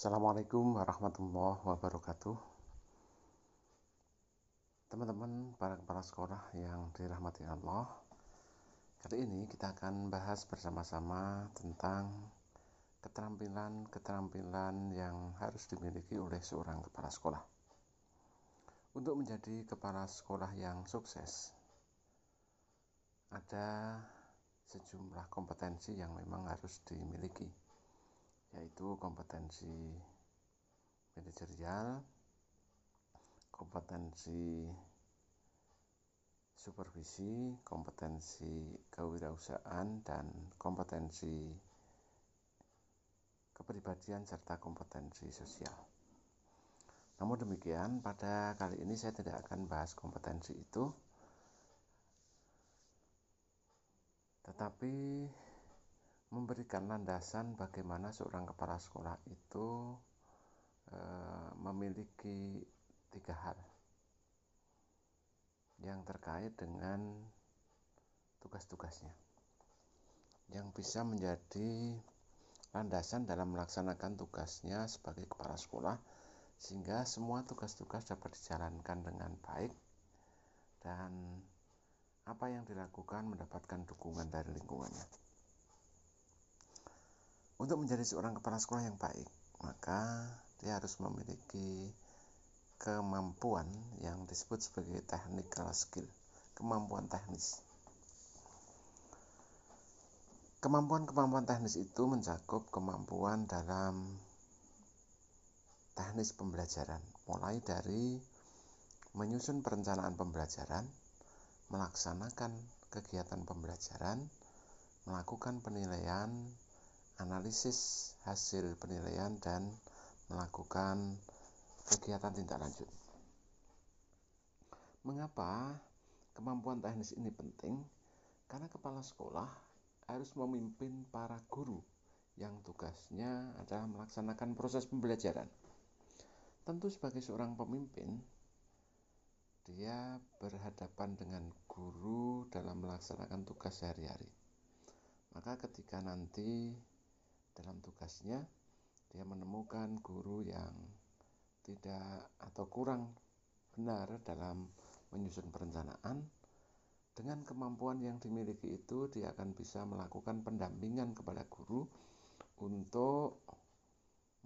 Assalamualaikum warahmatullahi wabarakatuh. Teman-teman para kepala sekolah yang dirahmati Allah, kali ini kita akan bahas bersama-sama tentang keterampilan-keterampilan yang harus dimiliki oleh seorang kepala sekolah. Untuk menjadi kepala sekolah yang sukses, ada sejumlah kompetensi yang memang harus dimiliki, yaitu kompetensi manajerial, kompetensi supervisi, kompetensi kewirausahaan, dan kompetensi kepribadian serta kompetensi sosial. Namun demikian, pada kali ini saya tidak akan bahas kompetensi itu, tetapi memberikan landasan bagaimana seorang kepala sekolah itu e, memiliki tiga hal yang terkait dengan tugas-tugasnya yang bisa menjadi landasan dalam melaksanakan tugasnya sebagai kepala sekolah sehingga semua tugas-tugas dapat dijalankan dengan baik dan apa yang dilakukan mendapatkan dukungan dari lingkungannya. Untuk menjadi seorang kepala sekolah yang baik, maka dia harus memiliki kemampuan yang disebut sebagai technical skill, kemampuan teknis. Kemampuan-kemampuan teknis itu mencakup kemampuan dalam teknis pembelajaran, mulai dari menyusun perencanaan pembelajaran, melaksanakan kegiatan pembelajaran, melakukan penilaian, analisis hasil penilaian, dan melakukan kegiatan tindak lanjut. Mengapa kemampuan teknis ini penting? Karena kepala sekolah harus memimpin para guru yang tugasnya adalah melaksanakan proses pembelajaran. Tentu sebagai seorang pemimpin, dia berhadapan dengan guru dalam melaksanakan tugas sehari-hari. Maka ketika nanti dalam tugasnya dia menemukan guru yang tidak atau kurang benar dalam menyusun perencanaan, dengan kemampuan yang dimiliki itu dia akan bisa melakukan pendampingan kepada guru untuk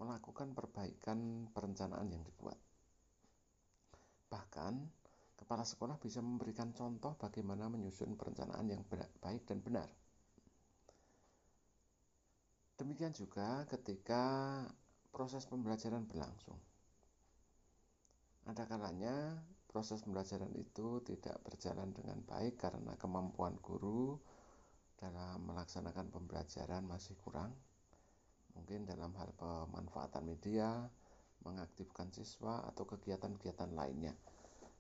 melakukan perbaikan perencanaan yang dibuat. Bahkan, kepala sekolah bisa memberikan contoh bagaimana menyusun perencanaan yang baik dan benar. Demikian juga ketika proses pembelajaran berlangsung. Ada kalanya proses pembelajaran itu tidak berjalan dengan baik karena kemampuan guru dalam melaksanakan pembelajaran masih kurang mungkin dalam hal pemanfaatan media, mengaktifkan siswa atau kegiatan-kegiatan lainnya.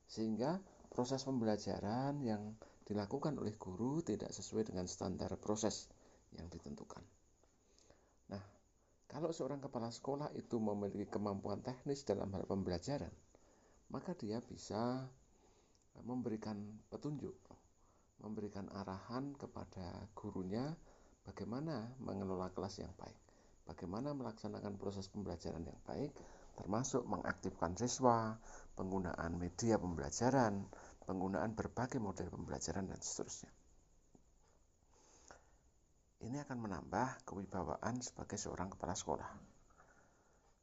Sehingga proses pembelajaran yang dilakukan oleh guru tidak sesuai dengan standar proses yang ditentukan. Kalau seorang kepala sekolah itu memiliki kemampuan teknis dalam hal pembelajaran, maka dia bisa memberikan petunjuk, memberikan arahan kepada gurunya bagaimana mengelola kelas yang baik bagaimana melaksanakan proses pembelajaran yang baik, termasuk mengaktifkan siswa, penggunaan media pembelajaran, penggunaan berbagai model pembelajaran, dan seterusnya. Ini akan menambah kewibawaan sebagai seorang kepala sekolah.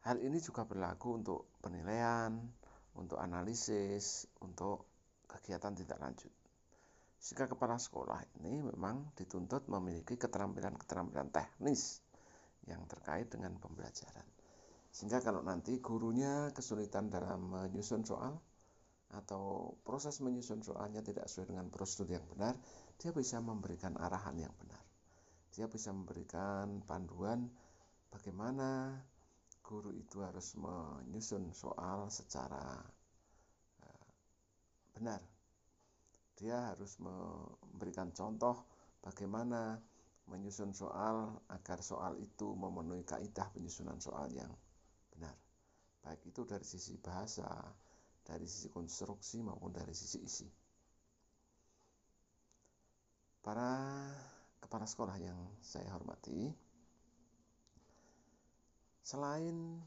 Hal ini juga berlaku untuk penilaian, untuk analisis, untuk kegiatan tidak lanjut. Jika kepala sekolah ini memang dituntut memiliki keterampilan-keterampilan teknis yang terkait dengan pembelajaran. Sehingga kalau nanti gurunya kesulitan dalam menyusun soal atau proses menyusun soalnya tidak sesuai dengan prosedur yang benar, dia bisa memberikan arahan yang benar. Dia bisa memberikan panduan bagaimana guru itu harus menyusun soal secara eh, benar. Dia harus memberikan contoh bagaimana menyusun soal agar soal itu memenuhi kaidah penyusunan soal yang benar. Baik itu dari sisi bahasa, dari sisi konstruksi maupun dari sisi isi. Para kepala sekolah yang saya hormati, selain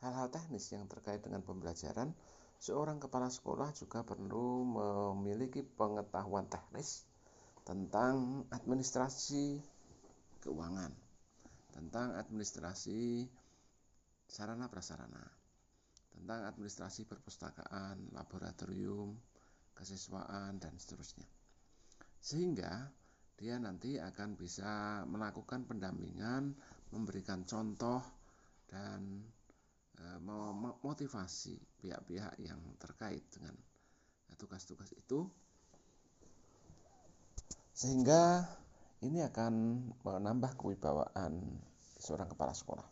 hal-hal teknis yang terkait dengan pembelajaran, seorang kepala sekolah juga perlu memiliki pengetahuan teknis tentang administrasi keuangan, tentang administrasi sarana prasarana, tentang administrasi perpustakaan, laboratorium, kesiswaan, dan seterusnya. Sehingga dia nanti akan bisa melakukan pendampingan, memberikan contoh, dan e, memotivasi pihak-pihak yang terkait dengan tugas-tugas itu sehingga ini akan menambah kewibawaan seorang kepala sekolah.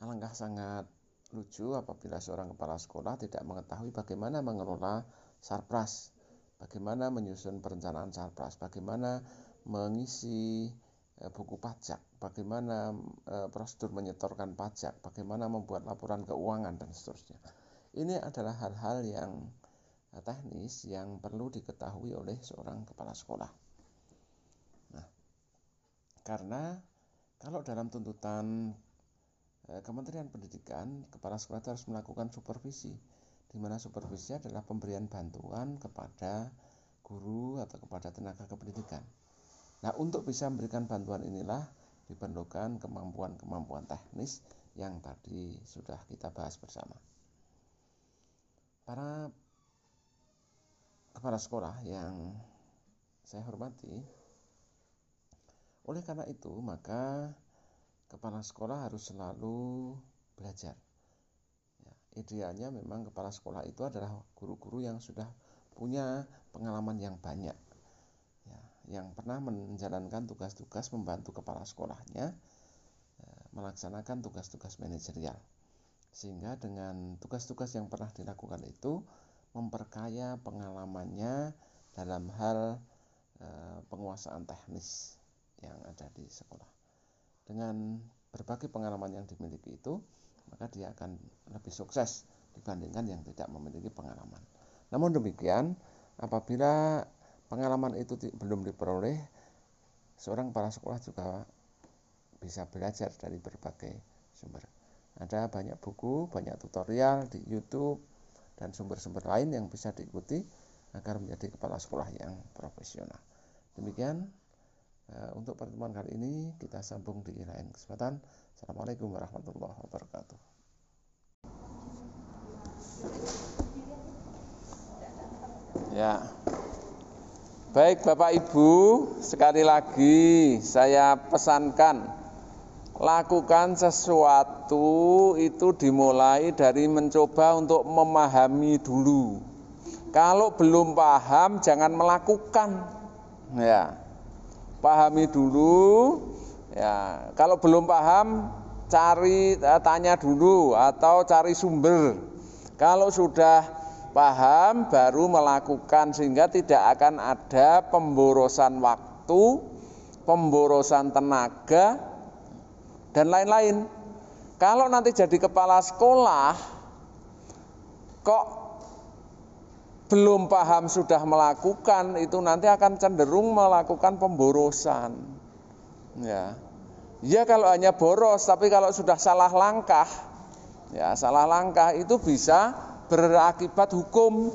Alangkah sangat lucu apabila seorang kepala sekolah tidak mengetahui bagaimana mengelola sarpras, bagaimana menyusun perencanaan sarpras, bagaimana mengisi eh, buku pajak, bagaimana eh, prosedur menyetorkan pajak, bagaimana membuat laporan keuangan dan seterusnya. Ini adalah hal-hal yang eh, teknis yang perlu diketahui oleh seorang kepala sekolah. Nah, karena kalau dalam tuntutan Kementerian Pendidikan, kepala sekolah harus melakukan supervisi, di mana supervisi adalah pemberian bantuan kepada guru atau kepada tenaga kependidikan. Nah, untuk bisa memberikan bantuan inilah diperlukan kemampuan-kemampuan teknis yang tadi sudah kita bahas bersama. Para kepala sekolah yang saya hormati, oleh karena itu maka kepala sekolah harus selalu belajar. Ya, idealnya memang kepala sekolah itu adalah guru-guru yang sudah punya pengalaman yang banyak, ya, yang pernah menjalankan tugas-tugas membantu kepala sekolahnya ya, melaksanakan tugas-tugas manajerial, sehingga dengan tugas-tugas yang pernah dilakukan itu memperkaya pengalamannya dalam hal eh, penguasaan teknis yang ada di sekolah. Dengan berbagai pengalaman yang dimiliki itu, maka dia akan lebih sukses dibandingkan yang tidak memiliki pengalaman. Namun demikian, apabila pengalaman itu belum diperoleh, seorang kepala sekolah juga bisa belajar dari berbagai sumber. Ada banyak buku, banyak tutorial di YouTube dan sumber-sumber lain yang bisa diikuti agar menjadi kepala sekolah yang profesional. Demikian untuk pertemuan kali ini kita sambung di lain kesempatan. Assalamualaikum warahmatullahi wabarakatuh. Ya. Baik Bapak Ibu, sekali lagi saya pesankan lakukan sesuatu itu dimulai dari mencoba untuk memahami dulu. Kalau belum paham jangan melakukan. Ya pahami dulu ya. Kalau belum paham cari eh, tanya dulu atau cari sumber. Kalau sudah paham baru melakukan sehingga tidak akan ada pemborosan waktu pemborosan tenaga dan lain-lain. Kalau nanti jadi kepala sekolah kok belum paham sudah melakukan itu nanti akan cenderung melakukan pemborosan. Ya. Ya kalau hanya boros, tapi kalau sudah salah langkah, ya salah langkah itu bisa berakibat hukum.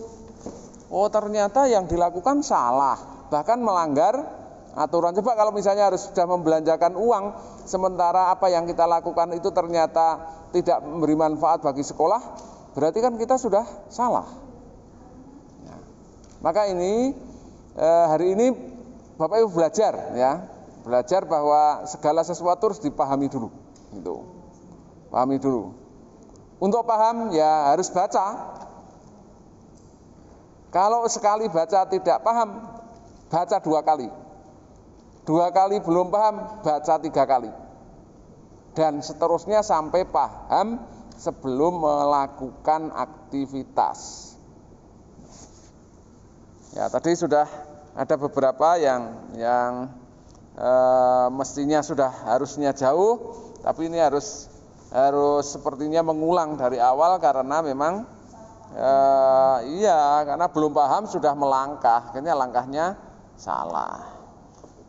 Oh ternyata yang dilakukan salah, bahkan melanggar aturan. Coba kalau misalnya harus sudah membelanjakan uang, sementara apa yang kita lakukan itu ternyata tidak memberi manfaat bagi sekolah, berarti kan kita sudah salah. Maka ini eh, hari ini Bapak Ibu belajar ya, belajar bahwa segala sesuatu harus dipahami dulu. Itu. Pahami dulu. Untuk paham ya harus baca. Kalau sekali baca tidak paham, baca dua kali. Dua kali belum paham, baca tiga kali. Dan seterusnya sampai paham sebelum melakukan aktivitas. Ya, tadi sudah ada beberapa yang yang e, mestinya sudah harusnya jauh, tapi ini harus harus sepertinya mengulang dari awal karena memang e, iya karena belum paham sudah melangkah, akhirnya langkahnya salah.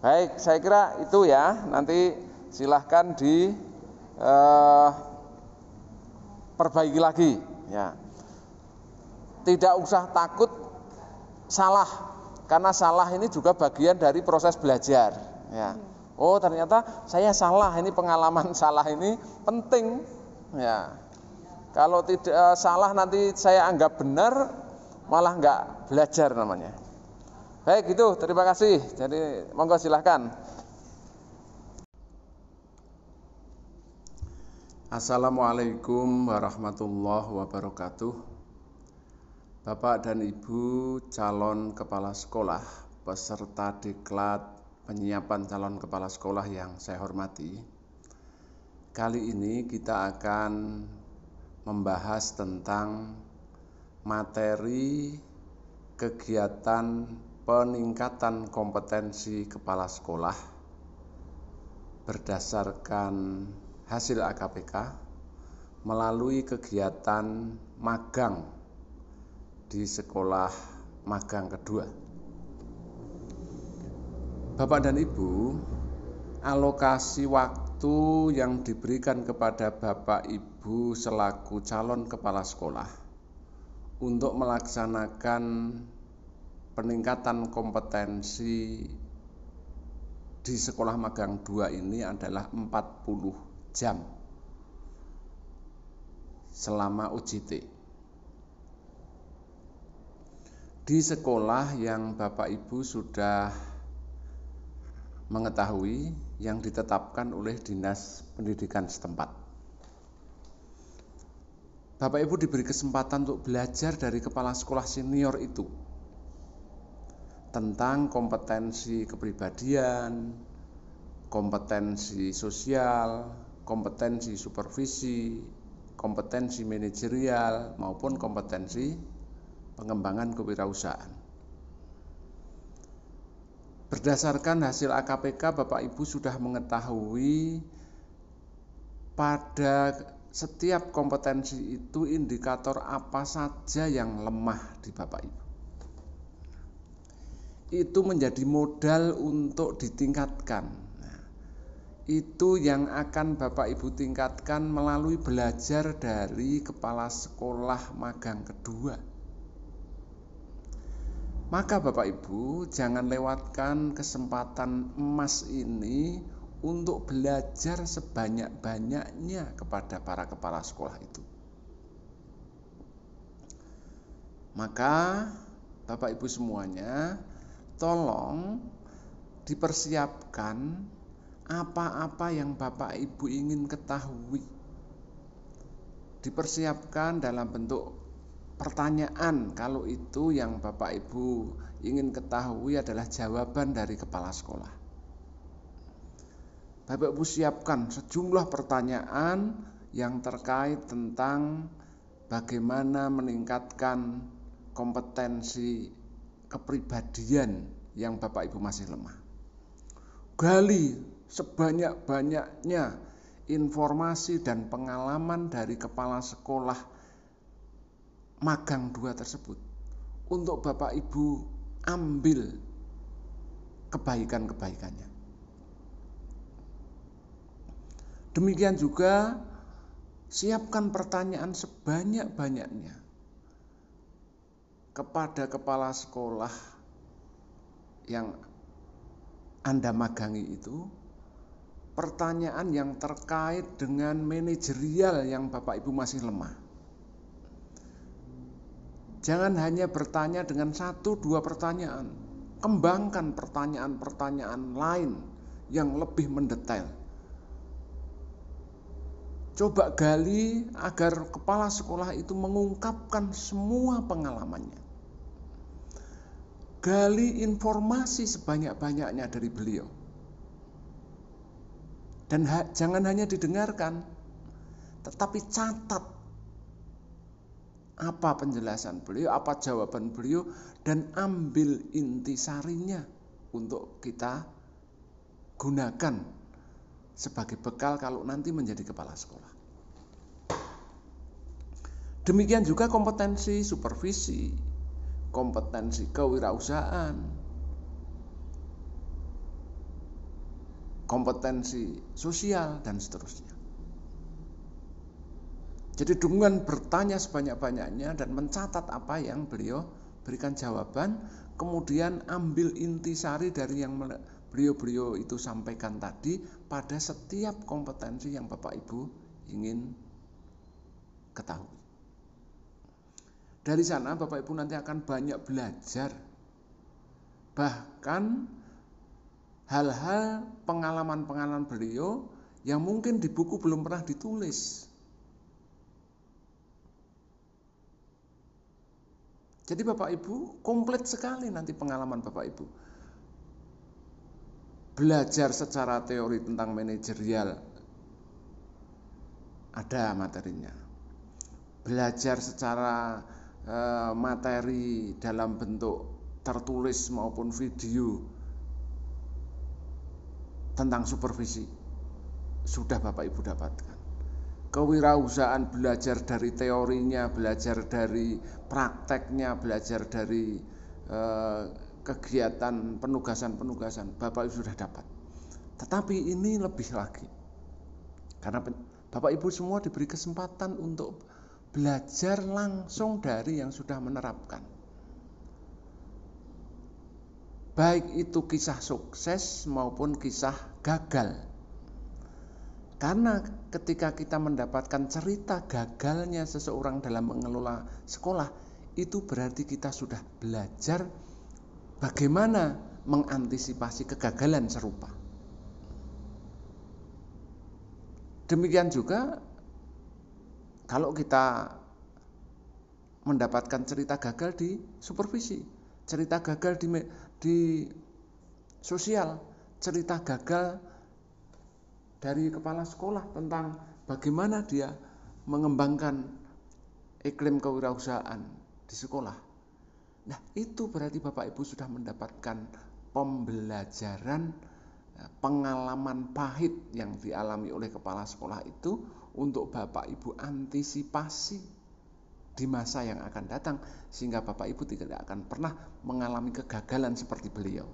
Baik, saya kira itu ya. Nanti silahkan di e, perbaiki lagi ya. Tidak usah takut salah karena salah ini juga bagian dari proses belajar ya. Oh, ternyata saya salah. Ini pengalaman salah ini penting ya. Kalau tidak uh, salah nanti saya anggap benar malah nggak belajar namanya. Baik itu, terima kasih. Jadi monggo silahkan. Assalamualaikum warahmatullahi wabarakatuh. Bapak dan Ibu calon kepala sekolah, peserta diklat penyiapan calon kepala sekolah yang saya hormati. Kali ini kita akan membahas tentang materi kegiatan peningkatan kompetensi kepala sekolah berdasarkan hasil AKPK melalui kegiatan magang di sekolah magang kedua. Bapak dan Ibu, alokasi waktu yang diberikan kepada Bapak Ibu selaku calon kepala sekolah untuk melaksanakan peningkatan kompetensi di sekolah magang 2 ini adalah 40 jam selama UJT. Di sekolah yang Bapak Ibu sudah mengetahui yang ditetapkan oleh Dinas Pendidikan setempat. Bapak Ibu diberi kesempatan untuk belajar dari kepala sekolah senior itu tentang kompetensi kepribadian, kompetensi sosial, kompetensi supervisi, kompetensi manajerial maupun kompetensi pengembangan kewirausahaan. Berdasarkan hasil AKPK, Bapak Ibu sudah mengetahui pada setiap kompetensi itu indikator apa saja yang lemah di Bapak Ibu. Itu menjadi modal untuk ditingkatkan itu yang akan Bapak Ibu tingkatkan melalui belajar dari kepala sekolah magang kedua. Maka Bapak Ibu jangan lewatkan kesempatan emas ini untuk belajar sebanyak-banyaknya kepada para kepala sekolah itu. Maka Bapak Ibu semuanya tolong dipersiapkan apa-apa yang Bapak Ibu ingin ketahui. Dipersiapkan dalam bentuk pertanyaan kalau itu yang Bapak Ibu ingin ketahui adalah jawaban dari kepala sekolah. Bapak Ibu siapkan sejumlah pertanyaan yang terkait tentang bagaimana meningkatkan kompetensi kepribadian yang Bapak Ibu masih lemah. Gali sebanyak-banyaknya informasi dan pengalaman dari kepala sekolah magang dua tersebut untuk Bapak Ibu ambil kebaikan-kebaikannya. Demikian juga siapkan pertanyaan sebanyak-banyaknya kepada kepala sekolah yang Anda magangi itu pertanyaan yang terkait dengan manajerial yang Bapak Ibu masih lemah. Jangan hanya bertanya dengan satu dua pertanyaan, kembangkan pertanyaan-pertanyaan lain yang lebih mendetail. Coba gali agar kepala sekolah itu mengungkapkan semua pengalamannya. Gali informasi sebanyak-banyaknya dari beliau dan ha jangan hanya didengarkan, tetapi catat apa penjelasan beliau, apa jawaban beliau, dan ambil intisarinya untuk kita gunakan sebagai bekal kalau nanti menjadi kepala sekolah. Demikian juga kompetensi supervisi, kompetensi kewirausahaan, kompetensi sosial, dan seterusnya. Jadi dengan bertanya sebanyak-banyaknya dan mencatat apa yang beliau berikan jawaban, kemudian ambil intisari dari yang beliau-beliau itu sampaikan tadi pada setiap kompetensi yang Bapak Ibu ingin ketahui. Dari sana Bapak Ibu nanti akan banyak belajar. Bahkan hal-hal pengalaman-pengalaman beliau yang mungkin di buku belum pernah ditulis. Jadi Bapak Ibu komplit sekali nanti pengalaman Bapak Ibu. Belajar secara teori tentang manajerial ada materinya. Belajar secara e, materi dalam bentuk tertulis maupun video tentang supervisi sudah Bapak Ibu dapatkan kewirausahaan belajar dari teorinya, belajar dari prakteknya, belajar dari eh, kegiatan penugasan-penugasan Bapak Ibu sudah dapat. Tetapi ini lebih lagi. Karena Bapak Ibu semua diberi kesempatan untuk belajar langsung dari yang sudah menerapkan. Baik itu kisah sukses maupun kisah gagal karena ketika kita mendapatkan cerita gagalnya seseorang dalam mengelola sekolah, itu berarti kita sudah belajar bagaimana mengantisipasi kegagalan serupa. Demikian juga kalau kita mendapatkan cerita gagal di supervisi, cerita gagal di, di sosial, cerita gagal dari kepala sekolah tentang bagaimana dia mengembangkan iklim kewirausahaan di sekolah. Nah, itu berarti Bapak Ibu sudah mendapatkan pembelajaran ya, pengalaman pahit yang dialami oleh kepala sekolah itu untuk Bapak Ibu antisipasi di masa yang akan datang sehingga Bapak Ibu tidak akan pernah mengalami kegagalan seperti beliau.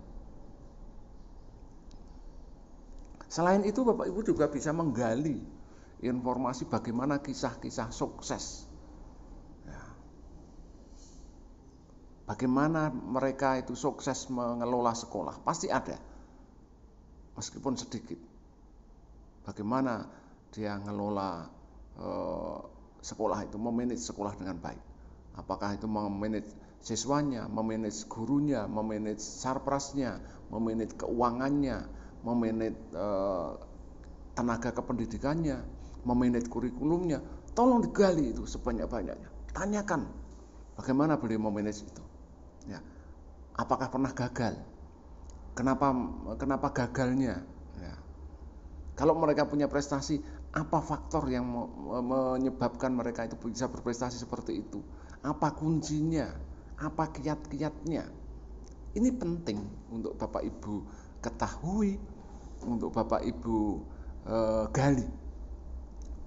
Selain itu Bapak Ibu juga bisa menggali informasi bagaimana kisah-kisah sukses. Ya. Bagaimana mereka itu sukses mengelola sekolah, pasti ada. Meskipun sedikit. Bagaimana dia mengelola eh, sekolah itu, memanage sekolah dengan baik. Apakah itu memanage siswanya, memanage gurunya, memanage sarprasnya, memanage keuangannya, memanage uh, tenaga kependidikannya, memanage kurikulumnya, tolong digali itu sebanyak-banyaknya. Tanyakan bagaimana beliau memanage itu. Ya. Apakah pernah gagal? Kenapa kenapa gagalnya? Ya. Kalau mereka punya prestasi, apa faktor yang menyebabkan mereka itu bisa berprestasi seperti itu? Apa kuncinya? Apa kiat-kiatnya? Ini penting untuk Bapak Ibu ketahui untuk Bapak Ibu e, gali.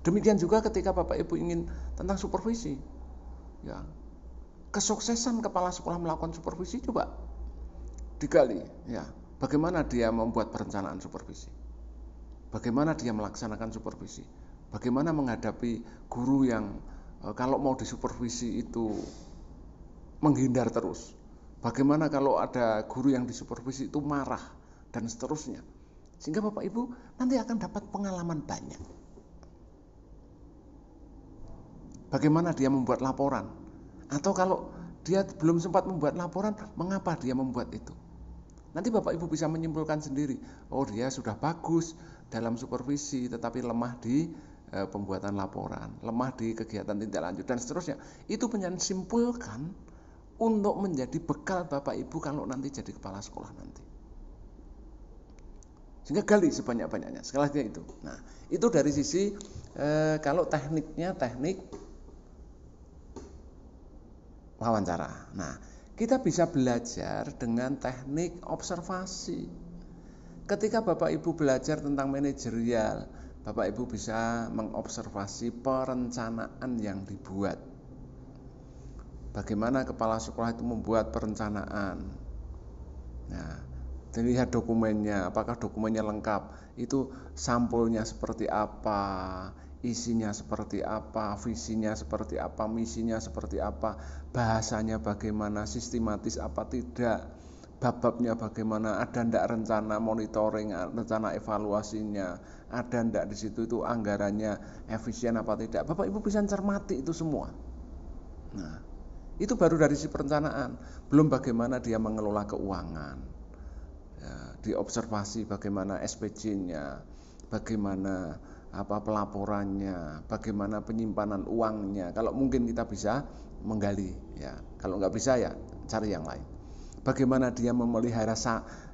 Demikian juga ketika Bapak Ibu ingin tentang supervisi. Ya. Kesuksesan kepala sekolah melakukan supervisi coba digali ya. Bagaimana dia membuat perencanaan supervisi? Bagaimana dia melaksanakan supervisi? Bagaimana menghadapi guru yang e, kalau mau disupervisi itu menghindar terus? Bagaimana kalau ada guru yang disupervisi itu marah dan seterusnya? Sehingga Bapak Ibu nanti akan dapat pengalaman banyak. Bagaimana dia membuat laporan? Atau kalau dia belum sempat membuat laporan, mengapa dia membuat itu? Nanti Bapak Ibu bisa menyimpulkan sendiri, oh dia sudah bagus dalam supervisi tetapi lemah di e, pembuatan laporan, lemah di kegiatan tindak lanjut dan seterusnya. Itu menyimpulkan untuk menjadi bekal Bapak Ibu kalau nanti jadi kepala sekolah nanti. Sehingga gali sebanyak-banyaknya. Sekali lagi itu. Nah, itu dari sisi e, kalau tekniknya teknik wawancara. Nah, kita bisa belajar dengan teknik observasi. Ketika Bapak Ibu belajar tentang manajerial, Bapak Ibu bisa mengobservasi perencanaan yang dibuat. Bagaimana kepala sekolah itu membuat perencanaan. Nah, dilihat dokumennya, apakah dokumennya lengkap, itu sampulnya seperti apa, isinya seperti apa, visinya seperti apa, misinya seperti apa, bahasanya bagaimana, sistematis apa tidak, bab-babnya bagaimana, ada ndak rencana monitoring, rencana evaluasinya, ada ndak di situ itu anggarannya efisien apa tidak. Bapak Ibu bisa cermati itu semua. Nah, itu baru dari si perencanaan, belum bagaimana dia mengelola keuangan. Diobservasi bagaimana SPJ-nya, bagaimana apa pelaporannya, bagaimana penyimpanan uangnya. Kalau mungkin kita bisa menggali, ya. Kalau nggak bisa ya cari yang lain bagaimana dia memelihara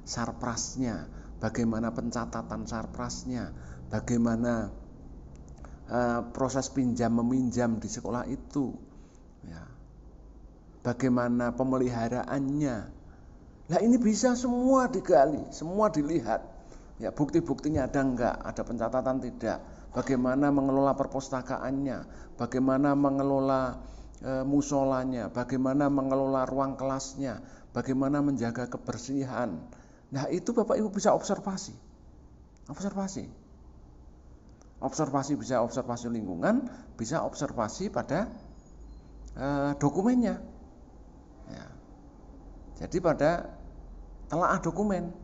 sarprasnya, bagaimana pencatatan sarprasnya, bagaimana uh, proses pinjam meminjam di sekolah itu, ya. bagaimana pemeliharaannya. Nah ini bisa semua digali, semua dilihat. Ya bukti-buktinya ada enggak, ada pencatatan tidak. Bagaimana mengelola perpustakaannya, bagaimana mengelola e, musolanya, bagaimana mengelola ruang kelasnya, bagaimana menjaga kebersihan. Nah, itu Bapak Ibu bisa observasi. Observasi. Observasi bisa observasi lingkungan, bisa observasi pada uh, dokumennya. Ya. Jadi pada telaah dokumen.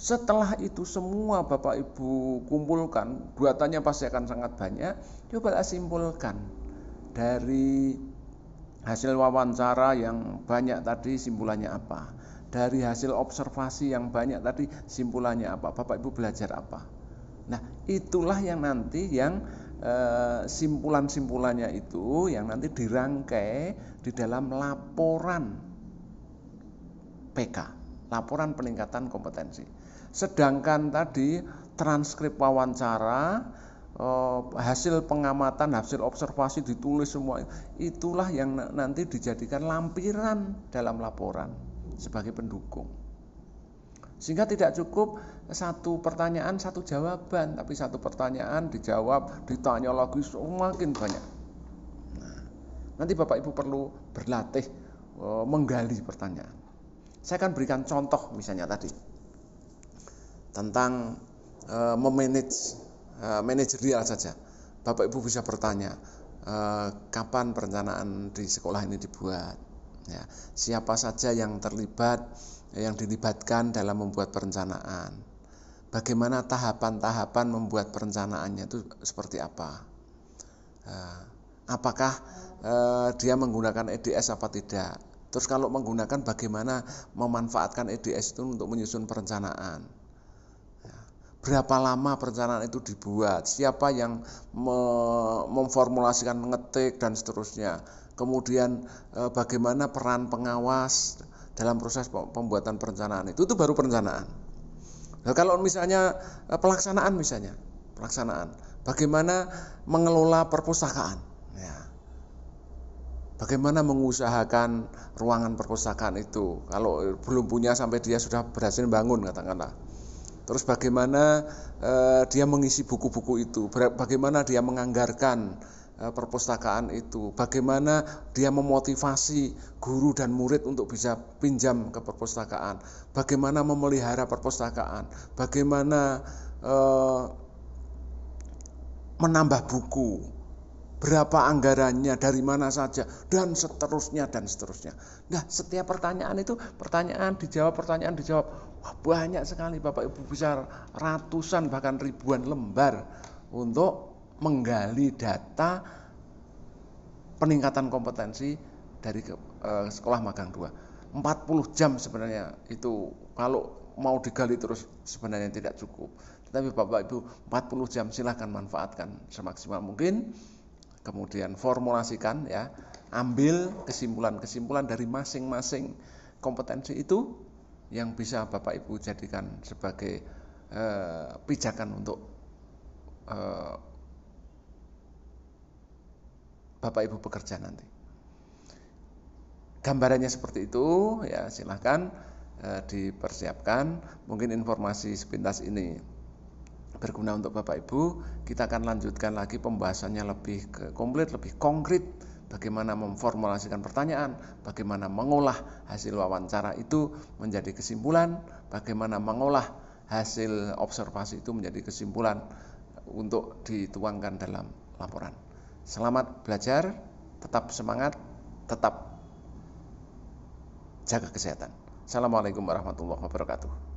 Setelah itu semua Bapak Ibu kumpulkan, buatannya pasti akan sangat banyak. Coba simpulkan dari hasil wawancara yang banyak tadi simpulannya apa? Dari hasil observasi yang banyak tadi simpulannya apa? Bapak Ibu belajar apa? Nah, itulah yang nanti yang eh, simpulan-simpulannya itu yang nanti dirangkai di dalam laporan PK, laporan peningkatan kompetensi. Sedangkan tadi transkrip wawancara Eh, hasil pengamatan, hasil observasi ditulis semua. Itulah yang nanti dijadikan lampiran dalam laporan sebagai pendukung. Sehingga tidak cukup satu pertanyaan, satu jawaban, tapi satu pertanyaan dijawab, ditanya lagi semakin banyak. Nah, nanti Bapak Ibu perlu berlatih e, menggali pertanyaan. Saya akan berikan contoh misalnya tadi tentang e, memanage Eh, manajerial saja. Bapak Ibu bisa bertanya, uh, kapan perencanaan di sekolah ini dibuat? Ya, siapa saja yang terlibat, yang dilibatkan dalam membuat perencanaan? Bagaimana tahapan-tahapan membuat perencanaannya itu seperti apa? Uh, apakah uh, dia menggunakan EDS apa tidak? Terus kalau menggunakan bagaimana memanfaatkan EDS itu untuk menyusun perencanaan? berapa lama perencanaan itu dibuat, siapa yang memformulasikan ngetik dan seterusnya. Kemudian e, bagaimana peran pengawas dalam proses pembuatan perencanaan itu itu baru perencanaan. Nah, kalau misalnya e, pelaksanaan misalnya, pelaksanaan, bagaimana mengelola perpustakaan, ya. Bagaimana mengusahakan ruangan perpustakaan itu? Kalau belum punya sampai dia sudah berhasil bangun katakanlah. Terus bagaimana uh, dia mengisi buku-buku itu, bagaimana dia menganggarkan uh, perpustakaan itu, bagaimana dia memotivasi guru dan murid untuk bisa pinjam ke perpustakaan, bagaimana memelihara perpustakaan, bagaimana uh, menambah buku, berapa anggarannya, dari mana saja, dan seterusnya, dan seterusnya. Nah, setiap pertanyaan itu, pertanyaan dijawab, pertanyaan dijawab. Wah, banyak sekali Bapak Ibu bisa ratusan, bahkan ribuan lembar untuk menggali data peningkatan kompetensi dari uh, sekolah magang 2. 40 jam sebenarnya itu kalau mau digali terus sebenarnya tidak cukup. Tetapi Bapak Ibu 40 jam silahkan manfaatkan semaksimal mungkin kemudian formulasikan ya ambil kesimpulan-kesimpulan dari masing-masing kompetensi itu yang bisa Bapak Ibu jadikan sebagai eh, pijakan untuk eh, Bapak Ibu bekerja nanti. Gambarannya seperti itu ya silahkan eh, dipersiapkan mungkin informasi sepintas ini berguna untuk Bapak Ibu. Kita akan lanjutkan lagi pembahasannya lebih komplit, lebih konkret bagaimana memformulasikan pertanyaan, bagaimana mengolah hasil wawancara itu menjadi kesimpulan, bagaimana mengolah hasil observasi itu menjadi kesimpulan untuk dituangkan dalam laporan. Selamat belajar, tetap semangat, tetap jaga kesehatan. Assalamualaikum warahmatullahi wabarakatuh.